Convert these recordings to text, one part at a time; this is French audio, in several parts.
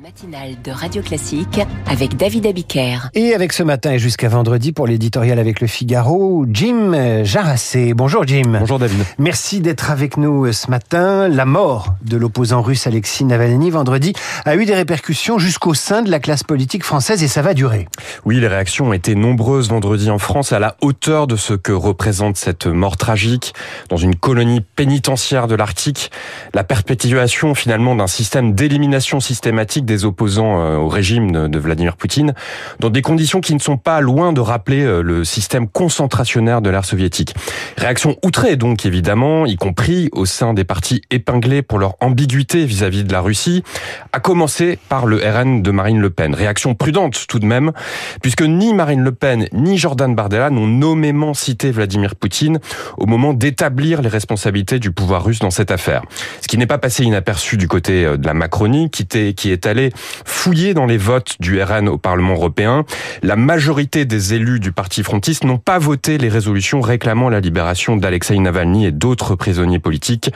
matinale de Radio Classique avec David Abiker. Et avec ce matin et jusqu'à vendredi pour l'éditorial avec le Figaro, Jim Jarassé. Bonjour Jim. Bonjour David. Merci d'être avec nous ce matin. La mort de l'opposant russe Alexis Navalny vendredi a eu des répercussions jusqu'au sein de la classe politique française et ça va durer. Oui, les réactions ont été nombreuses vendredi en France à la hauteur de ce que représente cette mort tragique dans une colonie pénitentiaire de l'Arctique. La perpétuation finalement d'un système d'élimination systématique des opposants euh, au régime de Vladimir Poutine, dans des conditions qui ne sont pas loin de rappeler euh, le système concentrationnaire de l'ère soviétique. Réaction outrée donc évidemment, y compris au sein des partis épinglés pour leur ambiguïté vis-à-vis de la Russie, à commencer par le RN de Marine Le Pen. Réaction prudente tout de même, puisque ni Marine Le Pen ni Jordan Bardella n'ont nommément cité Vladimir Poutine au moment d'établir les responsabilités du pouvoir russe dans cette affaire. Ce qui n'est pas passé inaperçu du côté euh, de la Macronie, qui, est allé fouiller dans les votes du RN au Parlement européen. La majorité des élus du parti frontiste n'ont pas voté les résolutions réclamant la libération d'Alexei Navalny et d'autres prisonniers politiques.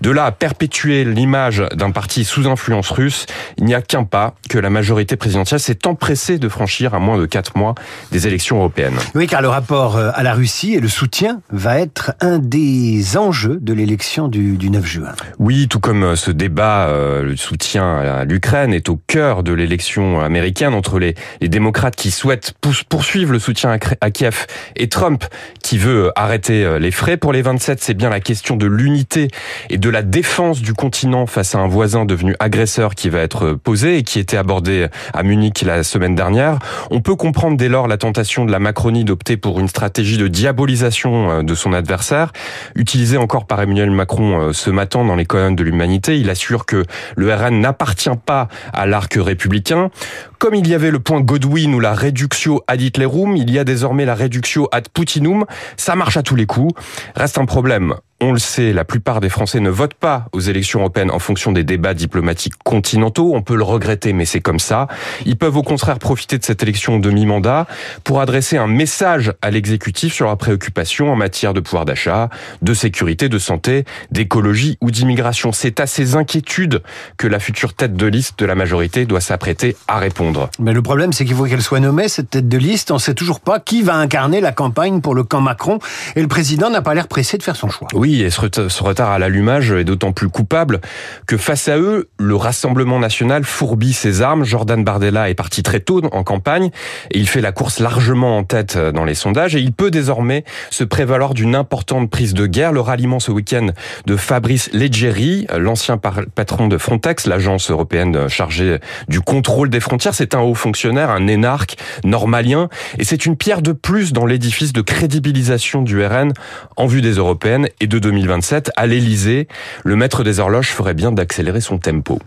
De là à perpétuer l'image d'un parti sous influence russe, il n'y a qu'un pas que la majorité présidentielle s'est empressée de franchir à moins de quatre mois des élections européennes. Oui, car le rapport euh, à la Russie et le soutien va être un des enjeux de l'élection du, du 9 juin. Oui, tout comme euh, ce débat, euh, le soutien à l'Ukraine est au cœur de l'élection américaine entre les, les, démocrates qui souhaitent poursuivre le soutien à, Kiev et Trump qui veut arrêter euh, les frais. Pour les 27, c'est bien la question de l'unité et de la défense du continent face à un voisin devenu agresseur qui va être posée et qui était abordé à Munich la semaine dernière. On peut comprendre dès lors la tentation de la Macronie d'opter pour une stratégie de diabolisation euh, de son adversaire, utilisée encore par Emmanuel Macron euh, ce matin dans les colonnes de l'humanité. Il assure que le RN n'appartient pas à l'arc républicain. Comme il y avait le point Godwin ou la reductio ad Hitlerum, il y a désormais la reductio ad Putinum. Ça marche à tous les coups. Reste un problème on le sait, la plupart des Français ne votent pas aux élections européennes en fonction des débats diplomatiques continentaux. On peut le regretter, mais c'est comme ça. Ils peuvent au contraire profiter de cette élection demi-mandat pour adresser un message à l'exécutif sur la préoccupation en matière de pouvoir d'achat, de sécurité, de santé, d'écologie ou d'immigration. C'est à ces inquiétudes que la future tête de liste de la majorité doit s'apprêter à répondre. Mais le problème, c'est qu'il faut qu'elle soit nommée, cette tête de liste. On ne sait toujours pas qui va incarner la campagne pour le camp Macron. Et le président n'a pas l'air pressé de faire son choix. Oui, et ce retard à l'allumage est d'autant plus coupable que face à eux, le Rassemblement national fourbit ses armes. Jordan Bardella est parti très tôt en campagne et il fait la course largement en tête dans les sondages et il peut désormais se prévaloir d'une importante prise de guerre. Le ralliement ce week-end de Fabrice Leggeri, l'ancien patron de Frontex, l'agence européenne chargée du contrôle des frontières, c'est un haut fonctionnaire, un énarque normalien et c'est une pierre de plus dans l'édifice de crédibilisation du RN en vue des européennes et de 2027 à l'Elysée. Le maître des horloges ferait bien d'accélérer son tempo.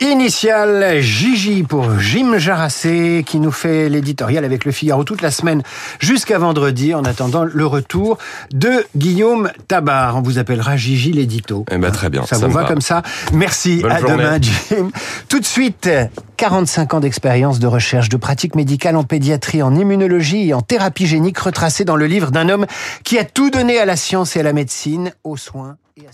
Initial Gigi pour Jim Jarassé qui nous fait l'éditorial avec le Figaro toute la semaine jusqu'à vendredi en attendant le retour de Guillaume Tabar. On vous appellera Gigi l'édito. Eh ben, très bien. Ça, vous va, comme ça Merci. à demain Jim. Tout de suite 45 ans d'expérience de recherche, de pratique médicale en pédiatrie, en immunologie et en thérapie génique retracée dans le livre d'un homme qui a tout donné à la science et à la médecine, aux soins et à